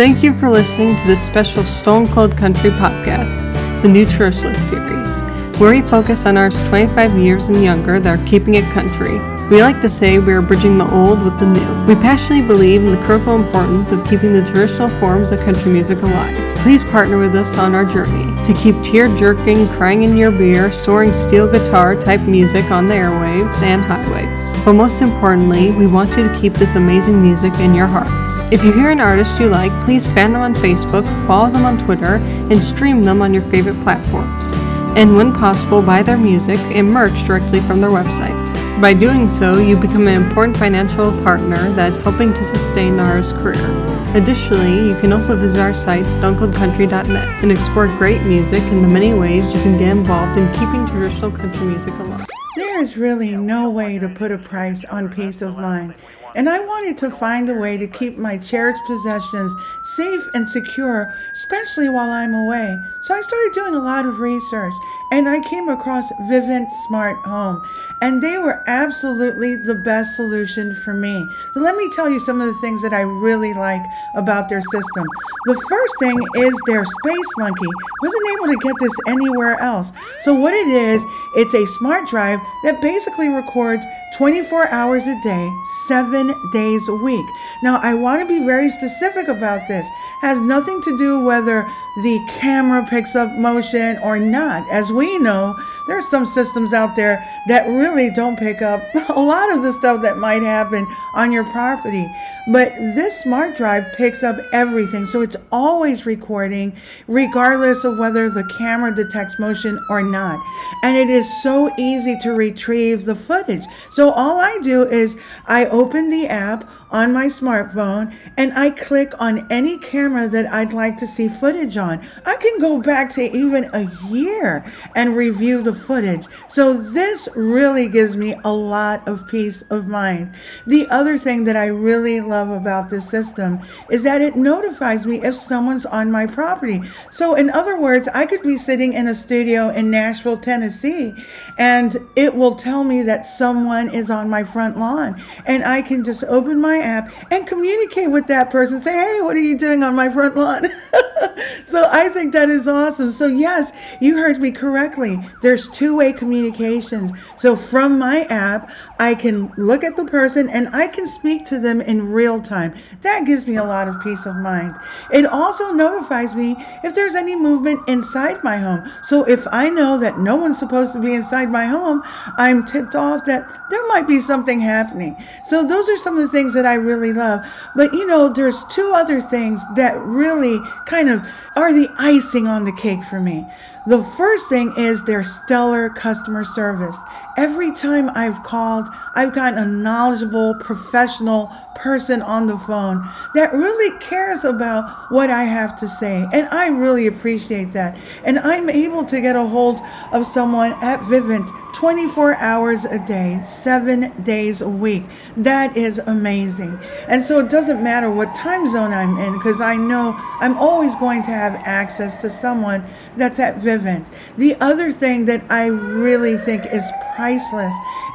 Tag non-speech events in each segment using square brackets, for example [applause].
Thank you for listening to this special Stone Cold Country podcast, the New Church List series, where we focus on artists 25 years and younger that are keeping it country. We like to say we are bridging the old with the new. We passionately believe in the critical importance of keeping the traditional forms of country music alive. Please partner with us on our journey to keep tear jerking, crying in your beer, soaring steel guitar type music on the airwaves and highways. But most importantly, we want you to keep this amazing music in your hearts. If you hear an artist you like, please fan them on Facebook, follow them on Twitter, and stream them on your favorite platforms. And when possible, buy their music and merch directly from their website. By doing so, you become an important financial partner that is helping to sustain Nara's career. Additionally, you can also visit our site, stonecoldcountry.net, and explore great music and the many ways you can get involved in keeping traditional country music alive. There is really no way to put a price on peace of mind. And I wanted to find a way to keep my cherished possessions safe and secure, especially while I'm away. So I started doing a lot of research and I came across Vivint Smart Home, and they were absolutely the best solution for me. So let me tell you some of the things that I really like about their system. The first thing is their Space Monkey. Wasn't able to get this anywhere else. So what it is, it's a smart drive that basically records 24 hours a day, 7 days a week. Now, I want to be very specific about this. It has nothing to do whether the camera picks up motion or not. As we know, there are some systems out there that really don't pick up [laughs] a lot of the stuff that might happen on your property. But this smart drive picks up everything. So it's always recording, regardless of whether the camera detects motion or not. And it is so easy to retrieve the footage. So all I do is I open the app on my smartphone and I click on any camera that I'd like to see footage on. I can go back to even a year and review the footage. So this really gives me a lot of peace of mind. The other thing that I really love about this system is that it notifies me if someone's on my property. So in other words, I could be sitting in a studio in Nashville, Tennessee, and it will tell me that someone is on my front lawn. And I can just open my app and communicate with that person. Say, hey, what are you doing on my front lawn? [laughs] so I think that is awesome. So, yes, you heard me correctly. There's two way communications. So, from my app, I can look at the person and I can speak to them in real time. That gives me a lot of peace of mind. It also notifies me if there's any movement inside my home. So, if I know that no one's supposed to be inside my home, I'm tipped off that there might be something happening. So, those are some of the things that I really love. But, you know, there's two other things that really kind of are the icing on the cake for me. The first thing is their stellar customer service. Every time I've called, I've gotten a knowledgeable, professional person on the phone that really cares about what I have to say. And I really appreciate that. And I'm able to get a hold of someone at Vivint 24 hours a day, seven days a week. That is amazing. And so it doesn't matter what time zone I'm in because I know I'm always going to have access to someone that's at Vivint. The other thing that I really think is priceless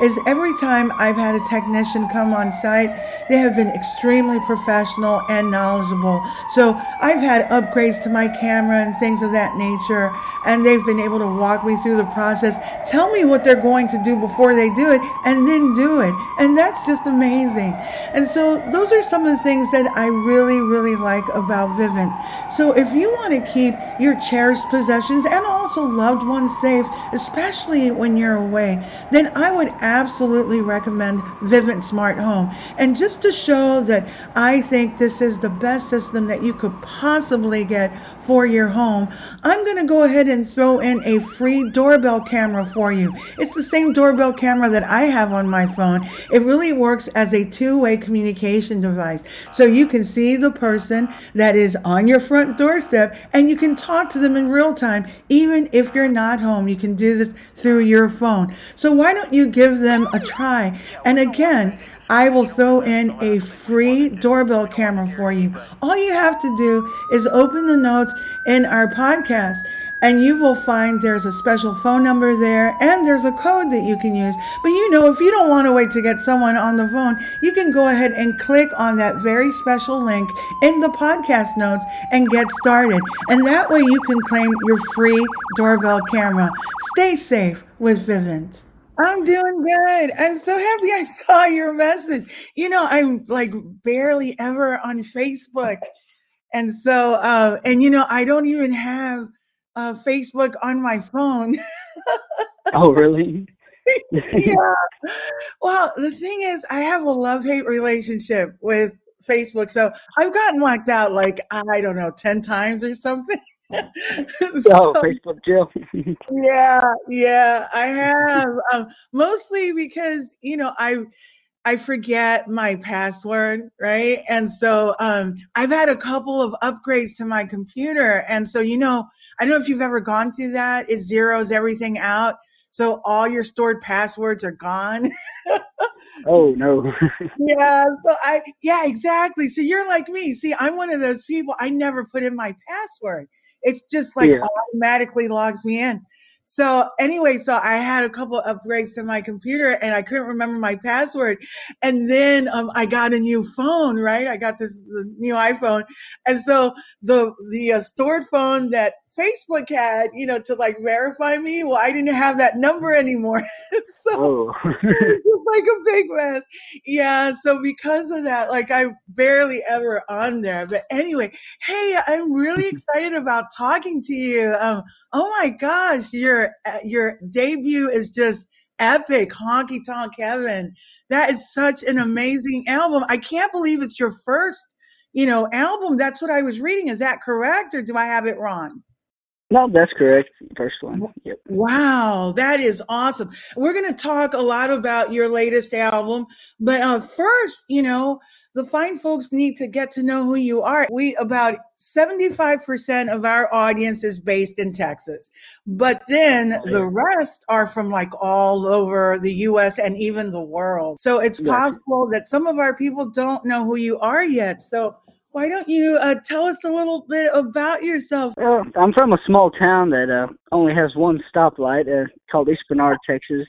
is every time I've had a technician come on site, they have been extremely professional and knowledgeable. So I've had upgrades to my camera and things of that nature, and they've been able to walk me through the process, tell me what they're going to do before they do it, and then do it. And that's just amazing. And so those are some of the things that I really, really like about Vivint. So if you want to keep your cherished possessions and also loved ones safe, especially when you're away, then I would absolutely recommend Vivint Smart Home. And just to show that I think this is the best system that you could possibly get for your home, I'm going to go ahead and throw in a free doorbell camera for you. It's the same doorbell camera that I have on my phone. It really works as a two way communication device. So you can see the person that is on your front doorstep and you can talk to them in real time, even if you're not home. You can do this through your phone. So why don't you give them a try? And again, I will throw in a free doorbell camera for you. All you have to do is open the notes in our podcast and you will find there's a special phone number there and there's a code that you can use. But you know, if you don't want to wait to get someone on the phone, you can go ahead and click on that very special link in the podcast notes and get started. And that way you can claim your free doorbell camera. Stay safe with Vivint. I'm doing good. I'm so happy I [laughs] saw your message. You know, I'm like barely ever on Facebook. And so, uh, and you know, I don't even have uh, Facebook on my phone. [laughs] oh, really? [laughs] yeah. Well, the thing is, I have a love hate relationship with Facebook. So I've gotten locked out like, I don't know, 10 times or something. Oh, [laughs] Facebook Jill. [laughs] yeah, yeah, I have. Um, mostly because, you know, I I forget my password, right? And so um, I've had a couple of upgrades to my computer. And so, you know, I don't know if you've ever gone through that. It zeroes everything out. So all your stored passwords are gone. [laughs] oh no. yeah. So I yeah, exactly. So you're like me. See, I'm one of those people. I never put in my password. It's just like yeah. automatically logs me in. So anyway, so I had a couple upgrades to my computer and I couldn't remember my password. And then um, I got a new phone, right? I got this new iPhone. And so the, the uh, stored phone that Facebook had, you know, to like verify me. Well, I didn't have that number anymore. [laughs] so oh. [laughs] like a big mess. Yeah. So because of that, like I barely ever on there. But anyway, hey, I'm really [laughs] excited about talking to you. Um, oh my gosh, your uh, your debut is just epic. Honky Tonk Heaven. That is such an amazing album. I can't believe it's your first, you know, album. That's what I was reading. Is that correct or do I have it wrong? No, that's correct. First one. Yep. Wow, that is awesome. We're going to talk a lot about your latest album, but uh, first, you know, the fine folks need to get to know who you are. We about 75% of our audience is based in Texas, but then oh, the rest are from like all over the US and even the world. So it's possible that some of our people don't know who you are yet. So why don't you uh, tell us a little bit about yourself? Well, I'm from a small town that uh, only has one stoplight uh, called East Bernard, Texas.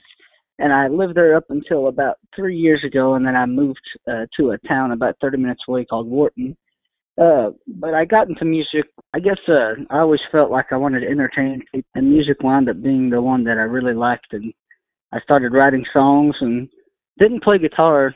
And I lived there up until about three years ago, and then I moved uh, to a town about 30 minutes away called Wharton. Uh, but I got into music. I guess uh, I always felt like I wanted to entertain and music wound up being the one that I really liked. And I started writing songs and didn't play guitar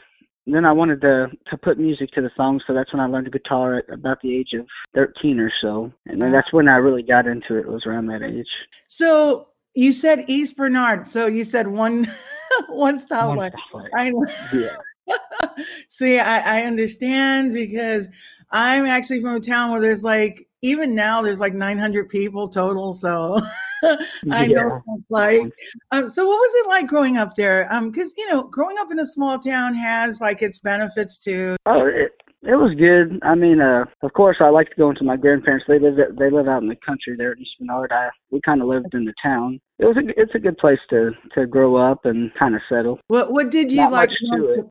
then I wanted to to put music to the song, so that's when I learned guitar at about the age of thirteen or so, and then that's when I really got into it. Was around that age. So you said East Bernard. So you said one [laughs] one stoplight. I yeah. [laughs] See, I, I understand because I'm actually from a town where there's like even now there's like 900 people total. So [laughs] [laughs] I yeah. know like. Um, so what was it like growing up there? Um, because you know, growing up in a small town has like its benefits too. Oh, it, it was good. I mean, uh, of course, I like to go into my grandparents. They live they live out in the country there in East Bernard. I we kind of lived in the town. It was a, it's a good place to to grow up and kind of settle. What what did you Not like?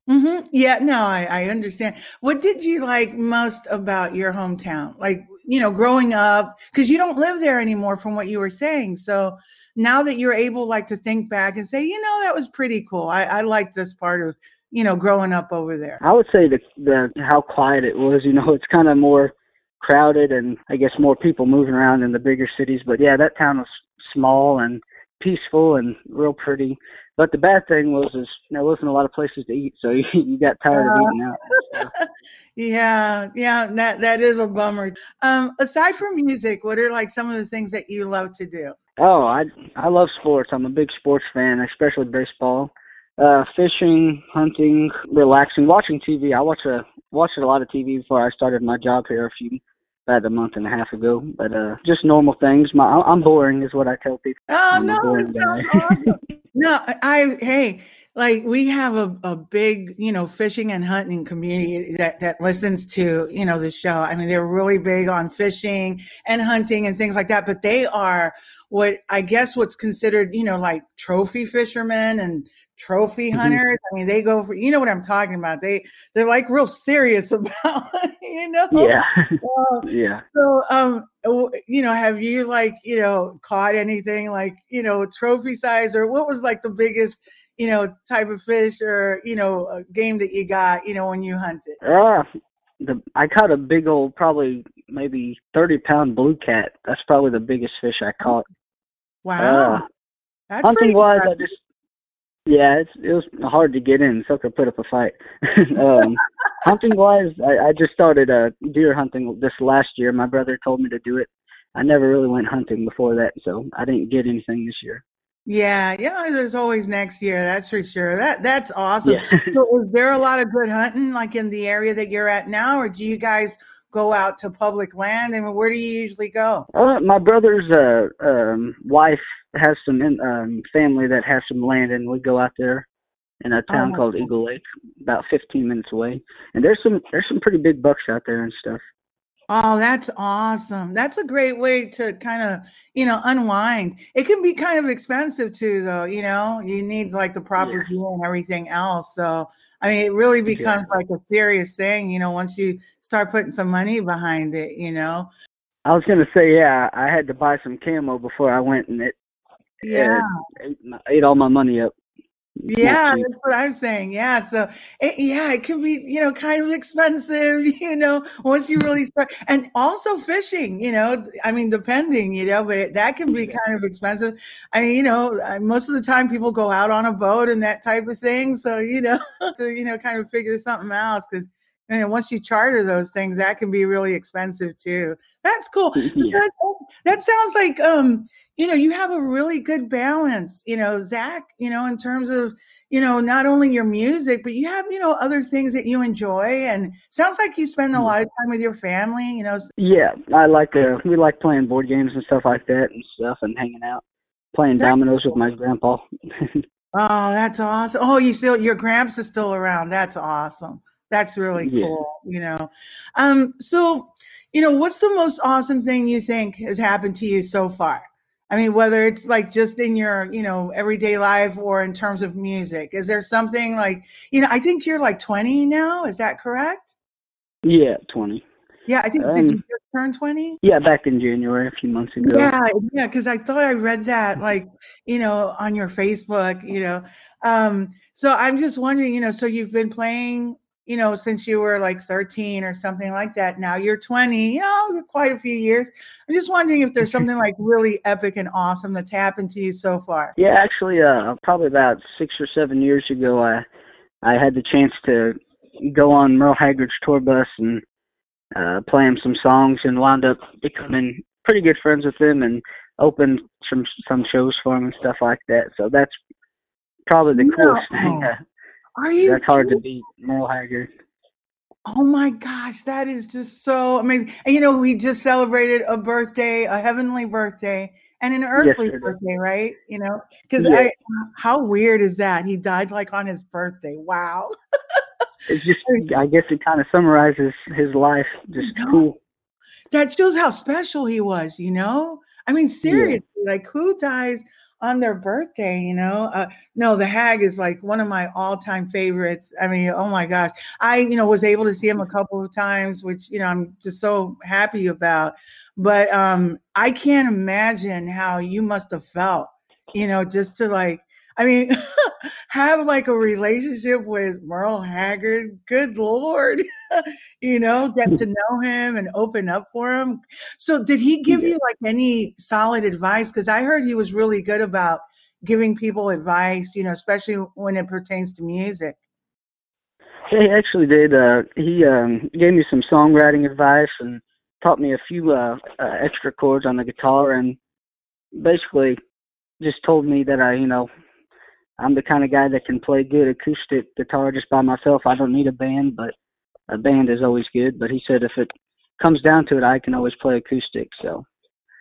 Mm-hmm. Yeah, no, I I understand. What did you like most about your hometown? Like you know, growing up, because you don't live there anymore from what you were saying. So now that you're able like to think back and say, you know, that was pretty cool. I, I like this part of, you know, growing up over there. I would say the the how quiet it was, you know, it's kind of more crowded and I guess more people moving around in the bigger cities. But yeah, that town was small and peaceful and real pretty. But the bad thing was is there wasn't a lot of places to eat, so [laughs] you, you got tired of eating out. So. [laughs] yeah, yeah, that that is a bummer. Um, aside from music, what are like some of the things that you love to do? Oh, I I love sports. I'm a big sports fan, especially baseball. Uh, fishing, hunting, relaxing, watching TV. I watch a watched a lot of TV before I started my job here a few about a month and a half ago. But uh, just normal things. My I'm boring is what I tell people. Oh I'm no, awesome. [laughs] no, I hey, like we have a, a big you know fishing and hunting community that that listens to you know the show. I mean, they're really big on fishing and hunting and things like that. But they are what I guess what's considered you know like trophy fishermen and trophy hunters. I mean, they go for you know what I'm talking about. They they're like real serious [laughs] about you know. Yeah. Uh, [laughs] yeah. so um you know have you like you know caught anything like you know trophy size or what was like the biggest you know type of fish or you know a game that you got you know when you hunted uh the i caught a big old probably maybe 30 pound blue cat that's probably the biggest fish i caught wow uh, That's hunting wise i just yeah it's it was hard to get in sucker put up a fight. [laughs] Um hunting wise I, I just started uh deer hunting this last year. My brother told me to do it. I never really went hunting before that so i didn't get anything this year. Yeah yeah there's always next year that's for sure. That that's awesome. Yeah. [laughs] So is there a lot of good hunting like in the area that you're at now or do you guys go out to public land and where do you usually go Uh, my brother's uh, um, wife has some in, um, family that has some land, and we go out there in a town Oh. called Eagle Lake, about 15 minutes away. And there's some there's some pretty big bucks out there and stuff. Oh, that's awesome. That's a great way to kind of, you know, unwind. It can be kind of expensive too, though, you know, you need like the proper Yeah. gear and everything else. So, I mean, it really becomes like a serious thing, you know, once you start putting some money behind it, you know. I was gonna say, yeah, I had to buy some camo before I went, and it Yeah. ate, ate all my money up. Yeah, that's what I'm saying. Yeah, so it, yeah, it can be you know kind of expensive, [laughs] you know, once you really start, and also fishing, you know. I mean, depending, you know, but it, that can be kind of expensive. I mean, you know, most of the time people go out on a boat and that type of thing, so you know, [laughs] to you know, kind of figure something else because. Know, once you charter those things, that can be really expensive too. That's cool. [laughs] Yeah. that, that sounds like um, you know, you have a really good balance, you know, Zach, you know, in terms of, you know, not only your music, but you have, you know, other things that you enjoy. And sounds like you spend a lot of time with your family, you know. Yeah, I like uh we like playing board games and stuff like that and stuff, and hanging out, playing That's dominoes with my grandpa. [laughs] Oh, that's awesome. Oh, you still your gramps is still around. That's awesome. That's really Yeah. cool, you know. Um, so, you know, what's the most awesome thing you think has happened to you so far? I mean, whether it's like just in your, you know, everyday life or in terms of music. Is there something like, you know, I think you're like 20 now, is that correct? yeah, 20. Yeah, I think did you Um, just turn 20? Yeah, back in January a few months ago. Yeah, yeah, because I thought I read that like, you know, on your Facebook, you know. Um, so I'm just wondering, you know, so you've been playing, you know, since you were like 13 or something like that. Now you're 20, you know, quite a few years. I'm just wondering if there's something like really epic and awesome that's happened to you so far. Yeah, actually, uh, probably about six or seven years ago, I I had the chance to go on Merle Haggard's tour bus and uh, play him some songs, and wound up becoming pretty good friends with him, and opened some some shows for him and stuff like that. So that's probably the coolest thing. Uh, Are you that's hard to beat, Merle Haggard. Oh my gosh, that is just so amazing. And you know, we just celebrated a birthday, a heavenly birthday, and an earthly Yesterday. birthday, right? You know, because Yeah. I how weird is that? He died like on his birthday. Wow. It's just, [laughs] I guess, it kind of summarizes his life. Just cool. That shows how special he was, you know? I mean, seriously, like who dies on their birthday, you know? Uh, no, the hag is like one of my all-time favorites. I mean, oh my gosh. I, you know, was able to see him a couple of times, which, you know, I'm just so happy about. But um, I can't imagine how you must have felt, you know, just to like, I mean, [laughs] have like a relationship with Merle Haggard. Good Lord. [laughs] you know, get [laughs] to know him and open up for him. So, did he give you like any solid advice? Because I heard he was really good about giving people advice, you know, especially when it pertains to music. Yeah, he actually did. Uh, he um, gave me some songwriting advice and taught me a few uh, uh, extra chords on the guitar, and basically just told me that I, you know, I'm the kind of guy that can play good acoustic guitar just by myself. I don't need a band, but a band is always good. But he said if it comes down to it, I can always play acoustic. So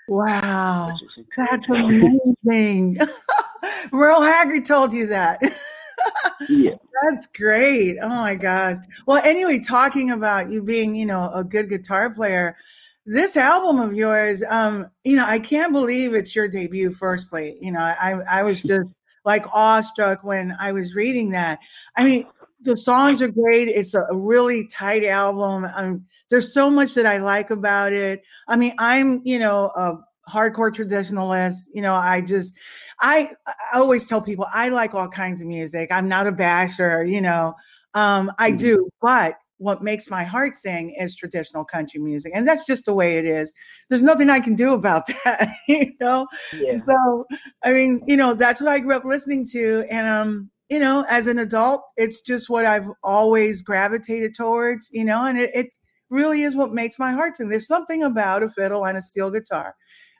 Wow, that's amazing. [laughs] Merle Haggard told you that. [laughs] yeah. That's great. Oh my gosh. Well, anyway, talking about you being, you know, a good guitar player, this album of yours, um, you know, I can't believe it's your debut. Firstly, you know, I I was just like awestruck when I was reading that. I mean, the songs are great. It's a, really tight album. Um, there's so much that I like about it. I mean, I'm, you know, a hardcore traditionalist. You know, I just, I, I always tell people I like all kinds of music. I'm not a basher, you know. Um, I mm-hmm. do, but what makes my heart sing is traditional country music and that's just the way it is there's nothing i can do about [laughs] that you know yeah. so i mean you know that's what i grew up listening to and um you know as an adult it's just what i've always gravitated towards you know and it, it really is what makes my heart sing there's something about a fiddle and a steel guitar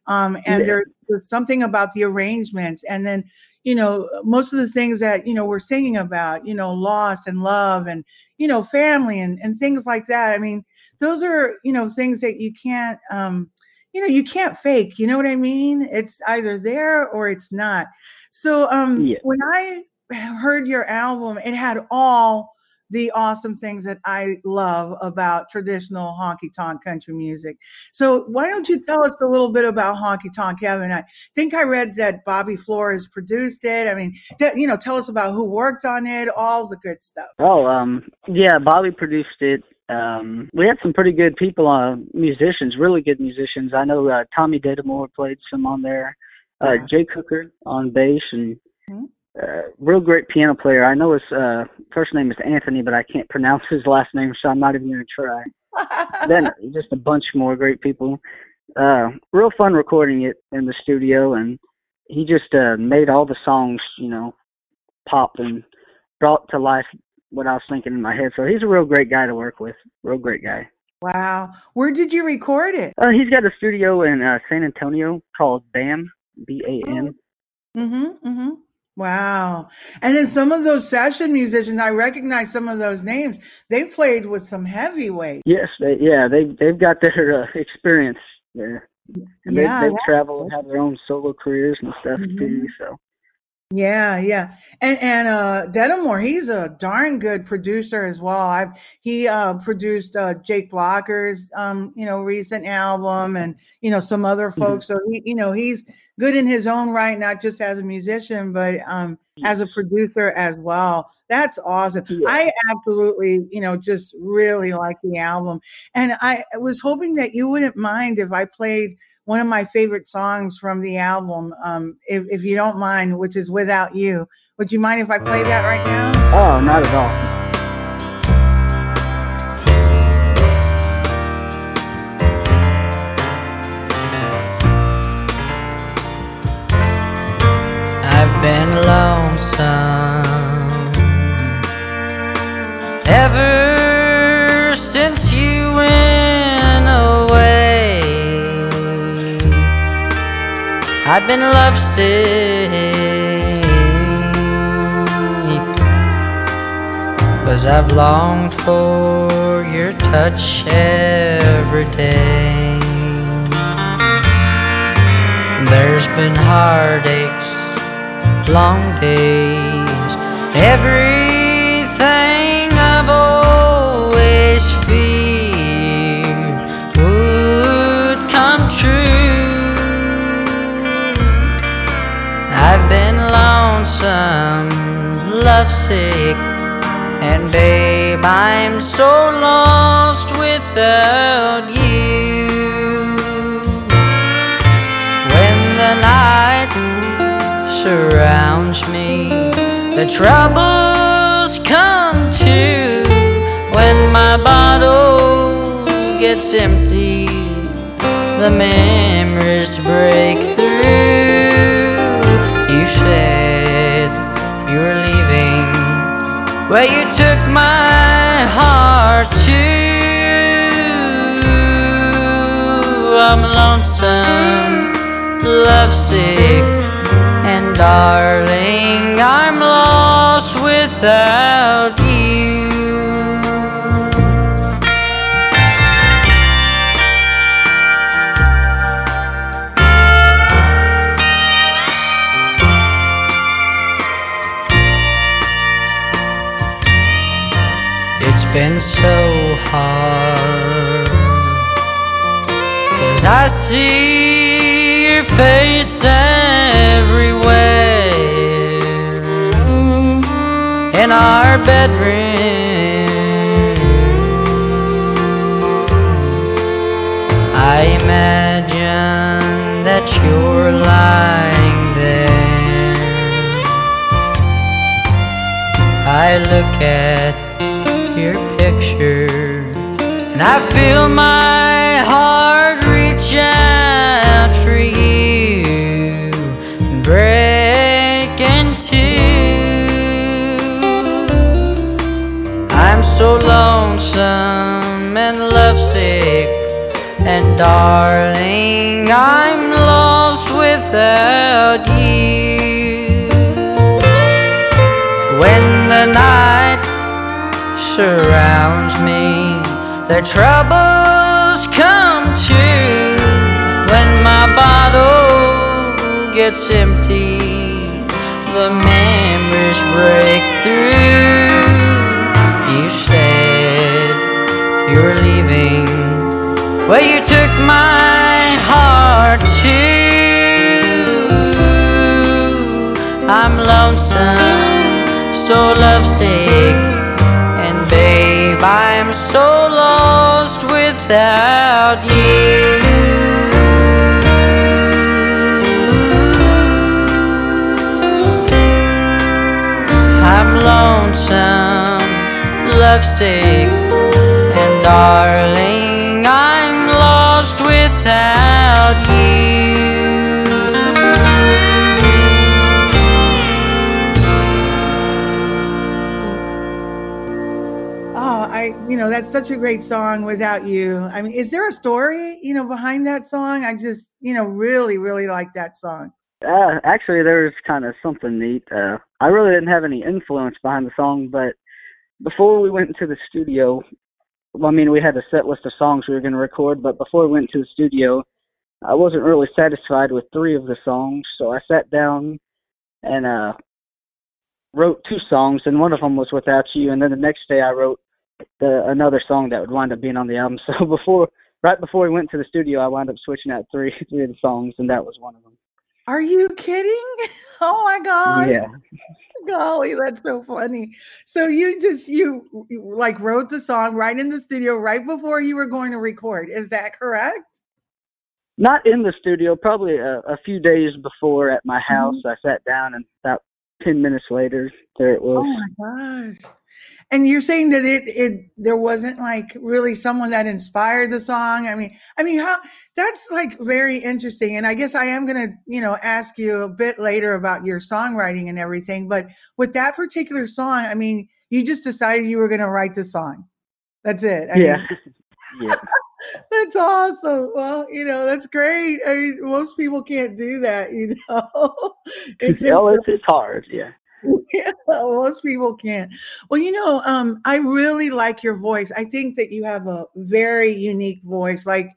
um and yeah. there, there's something about the arrangements and then you know most of the things that you know we're singing about you know loss and love and you know family and, and things like that i mean those are you know things that you can't um you know you can't fake you know what i mean it's either there or it's not so um yeah. when i heard your album it had all the awesome things that I love about traditional honky tonk country music. So why don't you tell us a little bit about honky tonk Heaven? I think I read that Bobby Flores produced it. I mean, t- you know, tell us about who worked on it, all the good stuff. Oh, um, yeah, Bobby produced it. Um, we had some pretty good people, uh, musicians, really good musicians. I know uh, Tommy Detamore played some on there. Uh, Jay Cooker on bass and mm-hmm uh, real great piano player. I know his uh, first name is Anthony, but I can't pronounce his last name, so I'm not even going to try. [laughs] then just a bunch more great people. Uh, real fun recording it in the studio, and he just uh, made all the songs, you know, pop and brought to life what I was thinking in my head. So he's a real great guy to work with. Real great guy. Wow. Where did you record it? Uh, he's got a studio in uh, San Antonio called BAM, B A M. Mhm. Mhm. Wow. And then some of those session musicians, I recognize some of those names. They played with some heavyweight. Yes, they, yeah, they they've got their uh, experience there. And yeah, they, they've traveled and have their own solo careers and stuff mm-hmm. too. So. Yeah, yeah, and and uh, Detamore, he's a darn good producer as well. I've he uh, produced uh, Jake Blocker's um, you know recent album, and you know some other mm-hmm. folks. Mm-hmm. So he, you know he's good in his own right, not just as a musician, but um, as a producer as well. That's awesome. Yeah. I absolutely, you know, just really like the album. And I was hoping that you wouldn't mind if I played one of my favorite songs from the album, um, if, if you don't mind, which is Without You. Would you mind if I play that right now? Oh, not at all. I've been lovesick, cause I've longed for your touch every day. There's been heartaches long days. Everything I've always feared I've been lonesome, lovesick, and babe, I'm so lost without you. When the night surrounds me. The troubles come too when my bottle gets empty. The memories break through. Well, you took my heart too. I'm lonesome, lovesick and darling, I'm lost without I see your face everywhere. in our bedroom. I imagine that you're lying there. I look at your picture and I feel my lonesome and lovesick, and darling, I'm lost without you. When the night surrounds me, the troubles come too. When my bottle gets empty, the memories break through. Leaving, well, you took my heart too. I'm lonesome, so lovesick, and babe, I'm so lost without you. I'm lonesome, lovesick, darling, I'm lost without you. Oh, I, you know, that's such a great song without you. I mean, is there a story, you know, behind that song? I just, you know, really, really like that song. Uh, actually, there was kind of something neat. Uh, I really didn't have any influence behind the song, but before we went into the studio, well, I mean, we had a set list of songs we were going to record, but before we went to the studio, I wasn't really satisfied with three of the songs, so I sat down and uh, wrote two songs, and one of them was "Without You," and then the next day I wrote the another song that would wind up being on the album. [laughs] So before, right before we went to the studio, I wound up switching out three [laughs] three of the songs, and that was one of them. Are you kidding? [laughs] Oh my god! Yeah. Golly, that's so funny. So you just you, you like wrote the song right in the studio right before you were going to record. Is that correct? Not in the studio, probably a, a few days before at my mm-hmm. house. I sat down, and about ten minutes later, there it oh was. Oh my gosh. And you're saying that it it there wasn't like really someone that inspired the song. I mean, I mean how that's like very interesting. And I guess I am gonna, you know, ask you a bit later about your songwriting and everything. But with that particular song, I mean, you just decided you were gonna write the song. That's it. I yeah. mean, yeah. [laughs] that's awesome. Well, you know, that's great. I mean, most people can't do that, you [laughs] know. It [laughs] takes well, it's, it's hard. Yeah. [laughs] yeah, most people can't. Well, you know, um, I really like your voice. I think that you have a very unique voice. Like,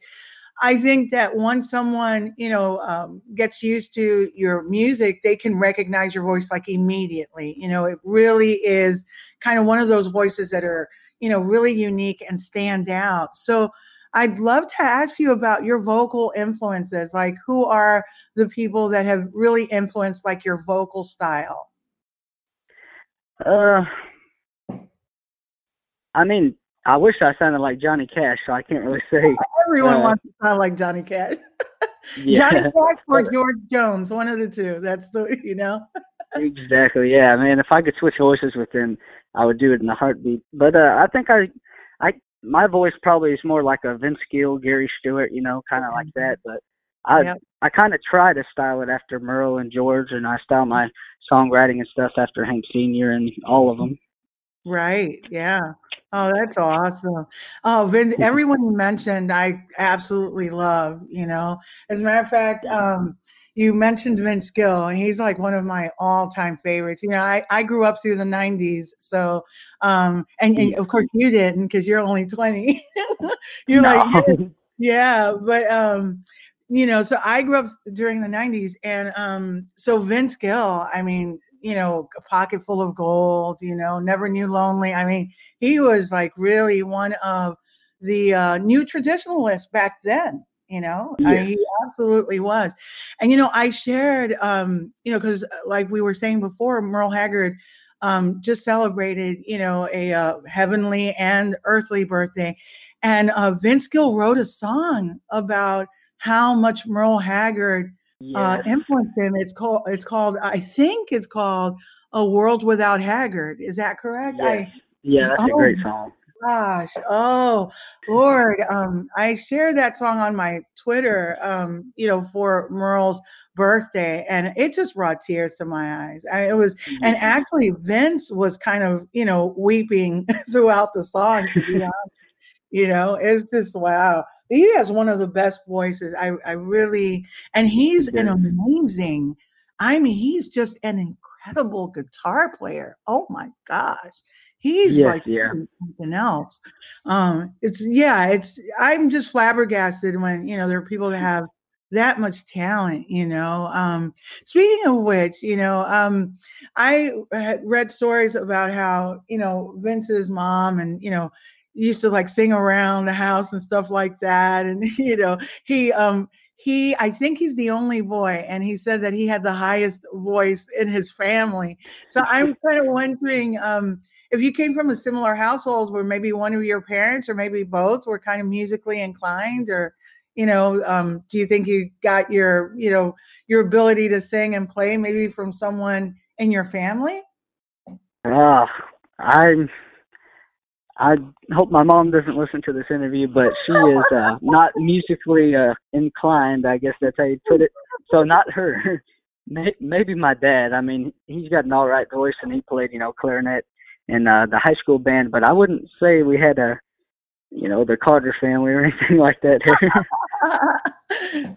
I think that once someone, you know, um, gets used to your music, they can recognize your voice like immediately. You know, it really is kind of one of those voices that are, you know, really unique and stand out. So, I'd love to ask you about your vocal influences. Like, who are the people that have really influenced like your vocal style? Uh, I mean, I wish I sounded like Johnny Cash, so I can't really say. [laughs] Everyone Uh, wants to sound like Johnny Cash. [laughs] Yeah, Johnny Cash [laughs] or George Jones, one of the two. That's the you know. exactly. Yeah, man. If I could switch voices with them, I would do it in a heartbeat. But uh, I think I, I, my voice probably is more like a Vince Gill, Gary Stewart, you know, kind of like that. But I, Yep. I kind of try to style it after Merle and George, and I style my songwriting and stuff after Hank Senior and all of them. Right. Yeah. Oh, that's awesome. Oh, Vince, everyone you mentioned, I absolutely love, you know. As a matter of fact, um, you mentioned Vince Gill, and he's like one of my all-time favorites. You know, I, I grew up through the 90s, so um and, and of course you didn't because you're only 20. [laughs] you're like, [laughs] yeah, but um, you know, so I grew up during the '90s, and um, so Vince Gill, I mean, you know, a pocket full of gold, you know, never knew lonely. I mean, he was like really one of the uh, new traditionalists back then. You know, I Yeah. mean, he absolutely was. And you know, I shared, um, you know, because like we were saying before, Merle Haggard um, just celebrated, you know, a uh, heavenly and earthly birthday. And uh, Vince Gill wrote a song about how much Merle Haggard uh, influenced him. It's called, it's called, I think it's called A World Without Haggard. Is that correct? Yes. Yeah, that's a Oh, great song. gosh oh lord um i shared that song on my twitter um you know for merle's birthday and it just brought tears to my eyes I, it was and Mhm. actually vince was kind of you know weeping [laughs] throughout the song to be honest you know it's just wow he has one of the best voices. I i really and he's an amazing i mean he's just an incredible guitar player. Oh my gosh. He's Yes, like yeah. something else. Um it's yeah it's i'm just flabbergasted when you know there are people that [laughs] have that much talent you know? Um speaking of which you know um i had read stories about how you know vince's mom and you know used to like sing around the house and stuff like that and [laughs] you know he um he i think he's the only boy and he said that he had the highest voice in his family. So i'm [laughs] kind of wondering um if you came from a similar household where maybe one of your parents or maybe both were kind of musically inclined or you know um, do you think you got your you know your ability to sing and play maybe from someone in your family? Ah, I I hope my mom doesn't listen to this interview, but she is uh, not musically uh, inclined. I guess that's how you put it. So not her. [laughs] May- Maybe my dad. I mean, he's got an all right voice, and he played, you know, clarinet in uh, the high school band. But I wouldn't say we had a, you know, the Carter family or [laughs] anything like that.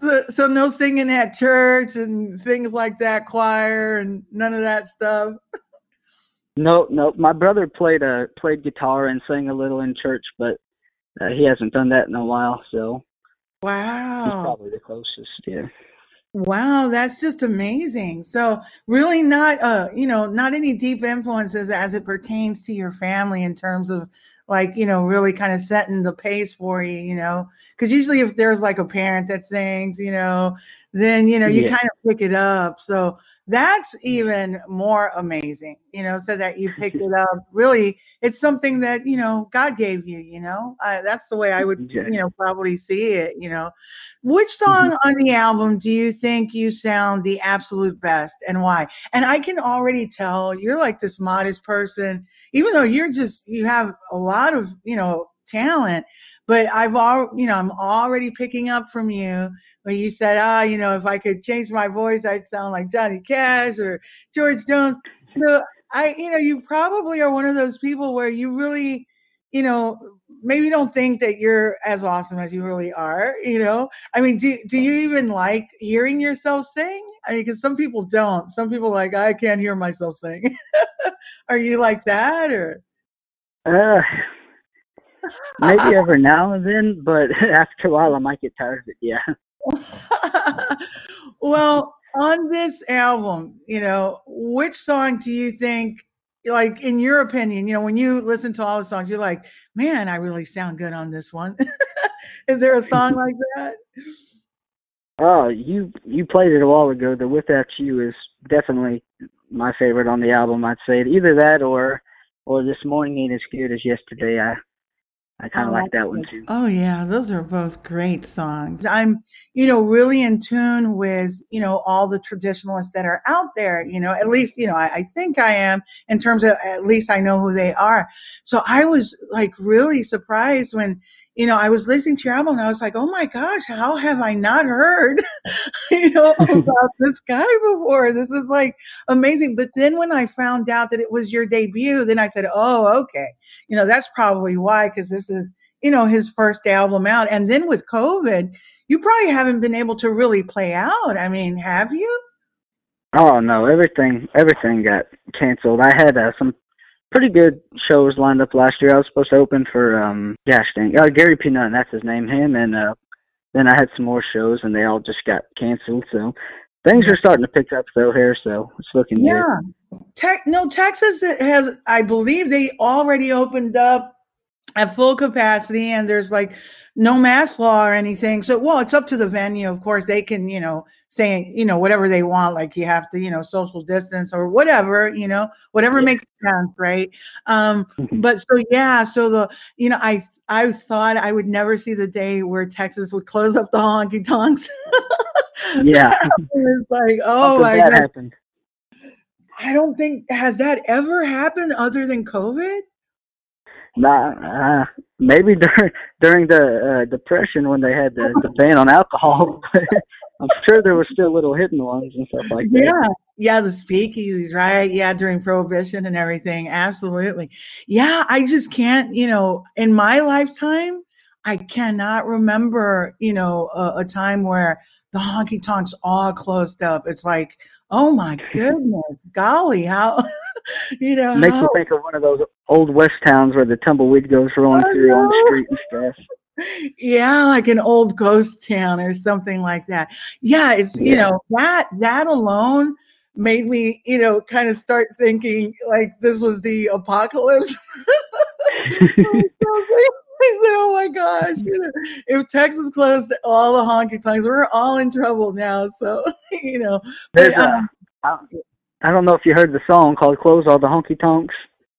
[laughs] so, so no singing at church and things like that choir and none of that stuff no, no. My brother played uh played guitar and sang a little in church, but uh, he hasn't done that in a while. So wow, he's probably the closest. Yeah. Wow, that's just amazing. So really not uh, you know, not any deep influences as it pertains to your family in terms of like, you know, really kind of setting the pace for you, you know. Cuz usually if there's like a parent that sings, you know, then you know, you Yeah. kind of pick it up. So that's even more amazing, you know, so that you picked [laughs] it up. Really, it's something that, you know, God gave you, you know. Uh, that's the way I would, you know, probably see it, you know. Which song on the album do you think you sound the absolute best and why? And I can already tell you're like this modest person, even though you're just, you have a lot of, you know, talent. But I've all, you know, I'm already picking up from you when you said, ah, you know, if I could change my voice, I'd sound like Johnny Cash or George Jones. So I, you know, you probably are one of those people where you really, you know, maybe don't think that you're as awesome as you really are. You know, I mean, do do you even like hearing yourself sing? I mean, because some people don't. Some people like I can't hear myself sing. [laughs] are you like that or? Uh, maybe every now and then, but [laughs] after a while, I might get tired of it. Yeah. [laughs] well, on this album, you know, which song do you think, like, in your opinion, you know, when you listen to all the songs, you're like, man, I really sound good on this one. [laughs] Is there a song like that? Oh, you you played it a while ago. The Without You is definitely my favorite on the album. I'd say either that or or This Morning Ain't as Good as Yesterday. I I kind of like that one too. Oh yeah, those are both great songs. I'm, you know, really in tune with, you know, all the traditionalists that are out there, you know, at least, you know, I, I think I am in terms of at least I know who they are. So I was like really surprised when, you know, I was listening to your album and I was like, oh my gosh, how have I not heard, [laughs] you know, [laughs] about this guy before? This is like amazing. But then when I found out that it was your debut, then I said, oh, okay you know that's probably why because this is you know his first album out and then with covid you probably haven't been able to really play out i mean have you Oh no, everything everything got canceled. I had uh, some pretty good shows lined up last year. I was supposed to open for um gosh dang uh, Gary P. Nunn, that's his name, him and uh then I had some more shows and they all just got canceled. So things are starting to pick up though here, so it's looking good. yeah Te- no texas has i believe they already opened up at full capacity and there's like no mask law or anything. So, well, it's up to the venue. Of course, they can, you know, say, you know, whatever they want, like you have to, you know, social distance or whatever, you know, whatever yeah. makes sense, right? Um, [laughs] but so yeah, so the, you know, I I thought I would never see the day where Texas would close up the honky tonks. yeah, [laughs] it's like, oh my god. Happened? I don't think has that ever happened other than COVID. Nah, uh, maybe during [laughs] during the uh, depression when they had the, the ban on alcohol. [laughs] I'm sure there were still little hidden ones and stuff like that. Yeah, yeah, the speakeasies, right? Yeah, during prohibition and everything. Absolutely. Yeah, I just can't. You know, in my lifetime, I cannot remember. You know, a, a time where the honky tonks all closed up. It's like, oh my [laughs] goodness, golly, how [laughs] you know makes you think of one of those old west towns where the tumbleweed goes rolling through on the street and stuff. [laughs] Yeah like an old ghost town or something like that. Yeah it's yeah. you know that that alone made me you know kind of start thinking like this was the apocalypse. [laughs] Oh my gosh. If texas closed all the honky tonks we're all in trouble now so you know. But, um, I don't know if you heard the song called "Close All the Honky Tonks."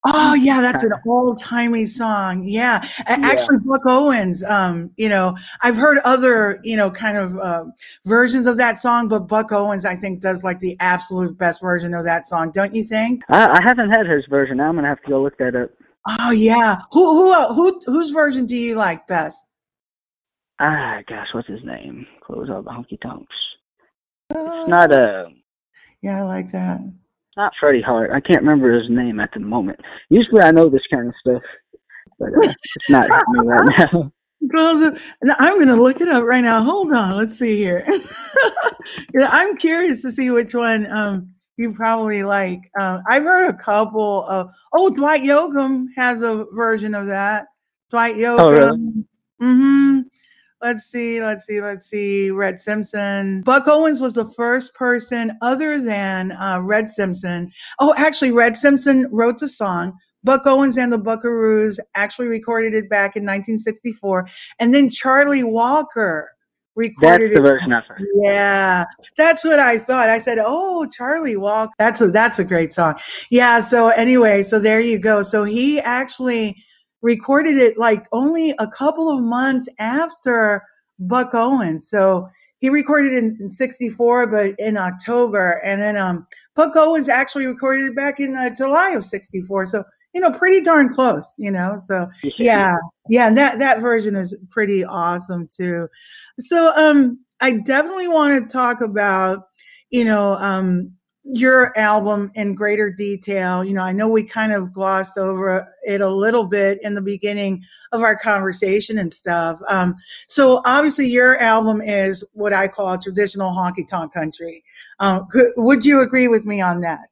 Oh yeah, that's an old timey song. Yeah. yeah. actually, Buck Owens. Um, you know, I've heard other, you know, kind of uh, versions of that song, but Buck Owens, I think, does like the absolute best version of that song. Don't you think? I, I haven't had his version. I'm gonna have to go look that up. Oh yeah, who who uh, who whose version do you like best? Ah, gosh, what's his name? Close all the honky tonks. Uh, it's not a. Uh, yeah, I like that. Not Freddie Hart. I can't remember his name at the moment. Usually I know this kind of stuff, but uh, it's not me right [laughs] now. I'm going to look it up right now. Hold on. Let's see here. [laughs] I'm curious to see which one um, you probably like. Uh, I've heard a couple of. Oh, Dwight Yoakam has a version of that. Dwight Yoakam. Oh, really? Mm-hmm. Let's see, let's see, let's see. Red Simpson. Buck Owens was the first person other than uh, Red Simpson. Oh, actually, Red Simpson wrote the song. Buck Owens and the Buckaroos actually recorded it back in 1964. And then Charlie Walker recorded that's the version of it. Yeah, that's what I thought. I said, "Oh, Charlie Walker, that's a that's a great song." Yeah. So anyway, so there you go. So he actually recorded it like only a couple of months after Buck Owens. So he recorded in, in 64, but in October. And then um, Buck Owens actually recorded it back in uh, July of 64. So, you know, pretty darn close, you know? So [laughs] yeah, yeah. And that, that version is pretty awesome too. So um, I definitely want to talk about, you know, um, your album in greater detail. You know, I know we kind of glossed over it a little bit in the beginning of our conversation and stuff. Um, so obviously, your album is what I call traditional honky tonk country. Um, could, would you agree with me on that?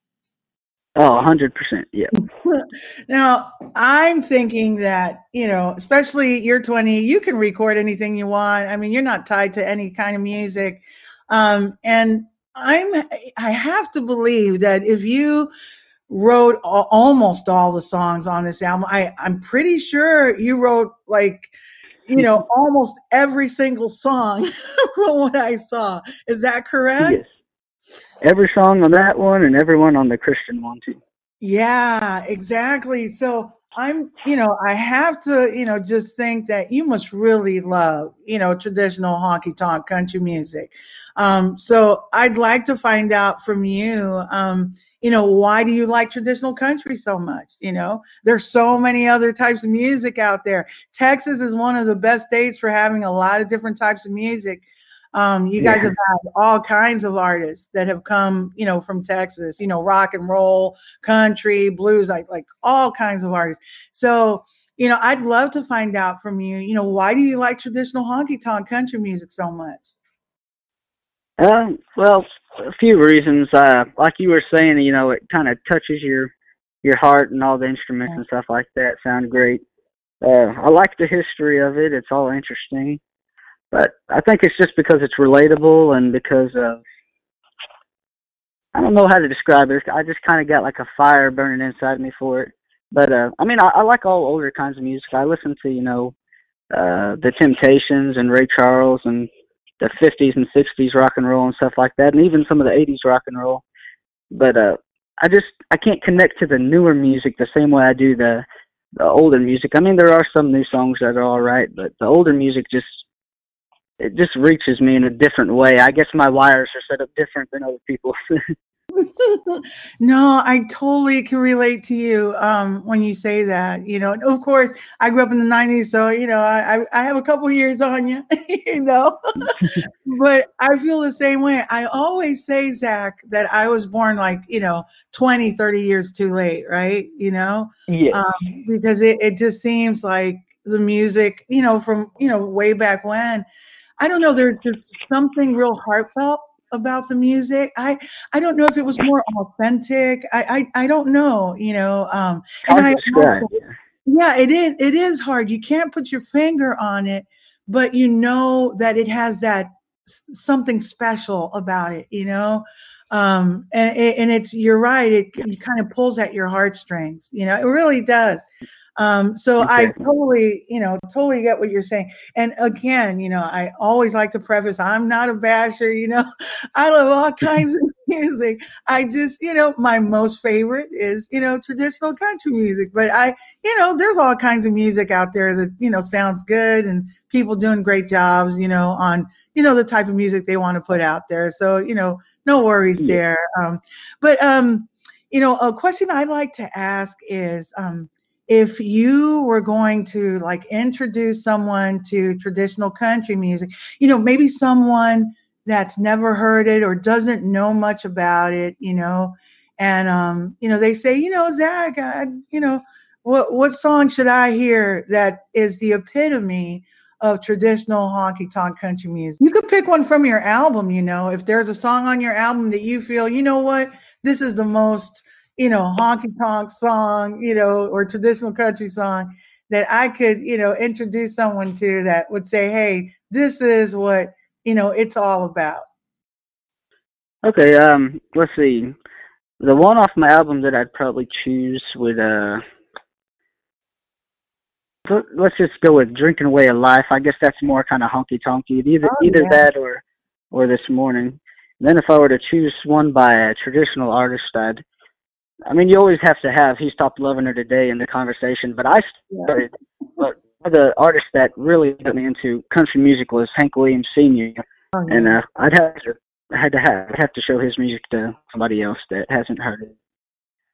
Oh, 100%. Yeah. [laughs] now, I'm thinking that, you know, especially you're 20, you can record anything you want. I mean, you're not tied to any kind of music. Um, and I'm I have to believe that if you wrote all, almost all the songs on this album, I I'm pretty sure you wrote like you know [laughs] almost every single song [laughs] from what I saw. Is that correct? Yes. Every song on that one and everyone on the Christian one too. Yeah, exactly. So I'm, you know, I have to, you know, just think that you must really love, you know, traditional honky tonk country music. Um, so I'd like to find out from you, um, you know, why do you like traditional country so much? You know, there's so many other types of music out there. Texas is one of the best states for having a lot of different types of music. Um, you guys yeah. have had all kinds of artists that have come, you know, from Texas, you know, rock and roll, country, blues, like like all kinds of artists. So, you know, I'd love to find out from you, you know, why do you like traditional honky tonk country music so much? Um, well, a few reasons. Uh, like you were saying, you know, it kind of touches your your heart, and all the instruments and stuff like that sound great. Uh, I like the history of it; it's all interesting. But I think it's just because it's relatable and because of I don't know how to describe it. I just kind of got like a fire burning inside me for it. But uh, I mean, I, I like all older kinds of music. I listen to you know uh, the Temptations and Ray Charles and the 50s and 60s rock and roll and stuff like that, and even some of the 80s rock and roll. But uh, I just I can't connect to the newer music the same way I do the the older music. I mean, there are some new songs that are all right, but the older music just it just reaches me in a different way. I guess my wires are set up different than other people's. [laughs] [laughs] no, I totally can relate to you um, when you say that. You know, and of course, I grew up in the '90s, so you know, I I have a couple years on you. [laughs] you know, [laughs] but I feel the same way. I always say, Zach, that I was born like you know 20, 30 years too late, right? You know, yeah, um, because it it just seems like the music, you know, from you know way back when. I don't know. There's just something real heartfelt about the music. I I don't know if it was more authentic. I I, I don't know, you know. Um and I also, yeah, it is it is hard. You can't put your finger on it, but you know that it has that something special about it, you know. Um and and it's you're right, it, it kind of pulls at your heartstrings, you know. It really does. Um, so I totally, you know, totally get what you're saying. And again, you know, I always like to preface, I'm not a basher, you know, I love all kinds of music. I just, you know, my most favorite is, you know, traditional country music. But I, you know, there's all kinds of music out there that, you know, sounds good and people doing great jobs, you know, on, you know, the type of music they want to put out there. So, you know, no worries yeah. there. Um, but um, you know, a question I'd like to ask is um if you were going to like introduce someone to traditional country music, you know, maybe someone that's never heard it or doesn't know much about it, you know, and um, you know, they say, you know, Zach, I, you know, what what song should I hear that is the epitome of traditional honky tonk country music? You could pick one from your album, you know, if there's a song on your album that you feel, you know what, this is the most you know, honky tonk song, you know, or traditional country song that I could, you know, introduce someone to that would say, hey, this is what, you know, it's all about. Okay, um, let's see. The one off my album that I'd probably choose would uh let's just go with drinking away a life. I guess that's more kind of honky tonky. Either oh, either yeah. that or or this morning. And then if I were to choose one by a traditional artist, I'd I mean, you always have to have "He Stopped Loving Her Today" in the conversation, but I started. but one of the artist that really got me into country music was Hank Williams Sr. Oh, yeah. And uh, I'd have to, I had to have, I'd have to show his music to somebody else that hasn't heard it.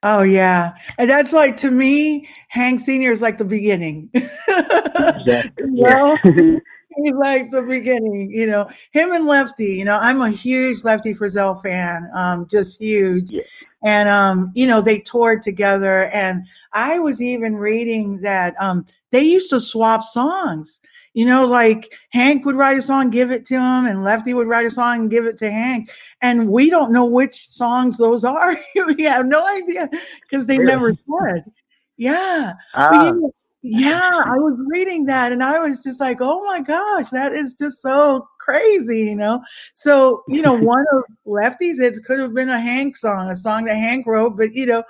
Oh yeah, and that's like to me, Hank Senior is like the beginning. [laughs] exactly. you know? [laughs] He's like the beginning, you know. Him and Lefty, you know. I'm a huge Lefty Frizzell fan, um, just huge. Yeah and um, you know they toured together and i was even reading that um, they used to swap songs you know like hank would write a song give it to him and lefty would write a song and give it to hank and we don't know which songs those are [laughs] we have no idea because they really? never said yeah ah. But, you know, yeah, I was reading that and I was just like, oh my gosh, that is just so crazy, you know? So, you know, [laughs] one of Lefty's it could have been a Hank song, a song that Hank wrote, but, you know,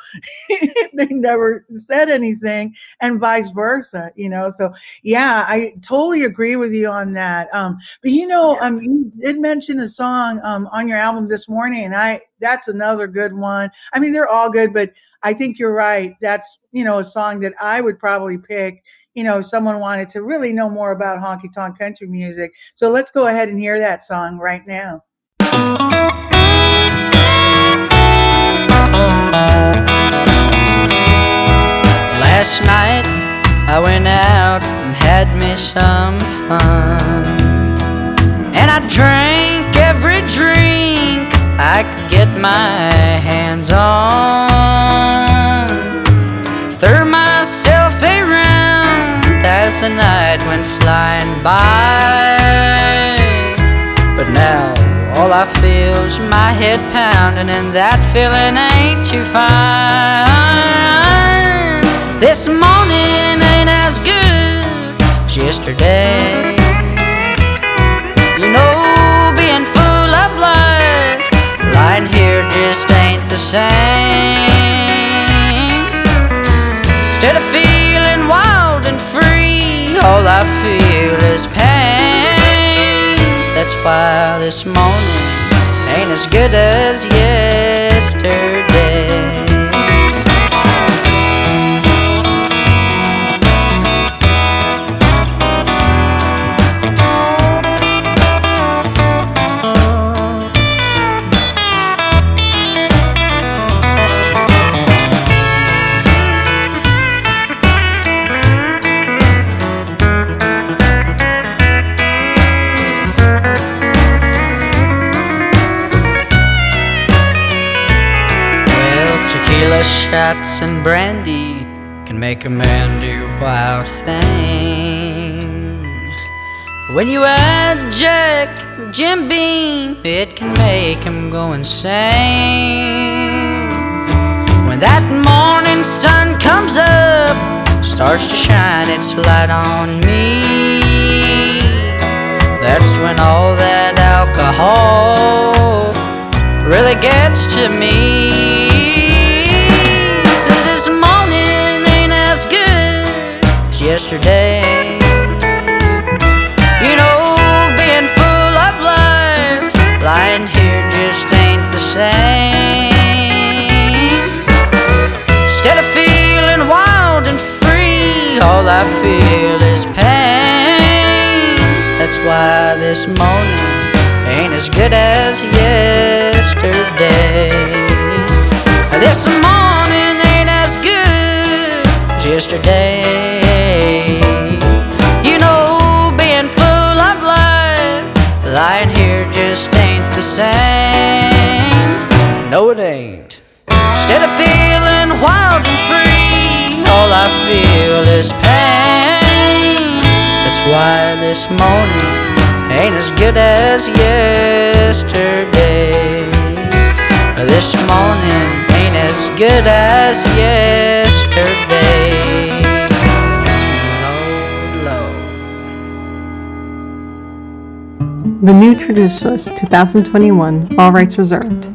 [laughs] they never said anything and vice versa, you know? So, yeah, I totally agree with you on that. Um, but, you know, um, you did mention a song um, on your album this morning and I, that's another good one. I mean, they're all good, but I think you're right. That's, you know, a song that I would probably pick, you know, if someone wanted to really know more about honky tonk country music. So let's go ahead and hear that song right now. Last night I went out and had me some fun. And I drank every drink I could get my hands on. The night went flying by. But now all I feel's my head pounding, and that feeling ain't too fine. This morning ain't as good as yesterday. You know, being full of life Lying here just ain't the same. Why this morning ain't as good as yesterday. And brandy can make a man do wild things. When you add Jack, Jim Beam, it can make him go insane. When that morning sun comes up, starts to shine its light on me. That's when all that alcohol really gets to me. Yesterday. You know, being full of life, lying here just ain't the same. Instead of feeling wild and free, all I feel is pain. That's why this morning ain't as good as yesterday. This morning ain't as good as yesterday. Lying here just ain't the same. No, it ain't. Instead of feeling wild and free, all I feel is pain. That's why this morning ain't as good as yesterday. This morning ain't as good as yesterday. The New Traditionalist 2021, all rights reserved.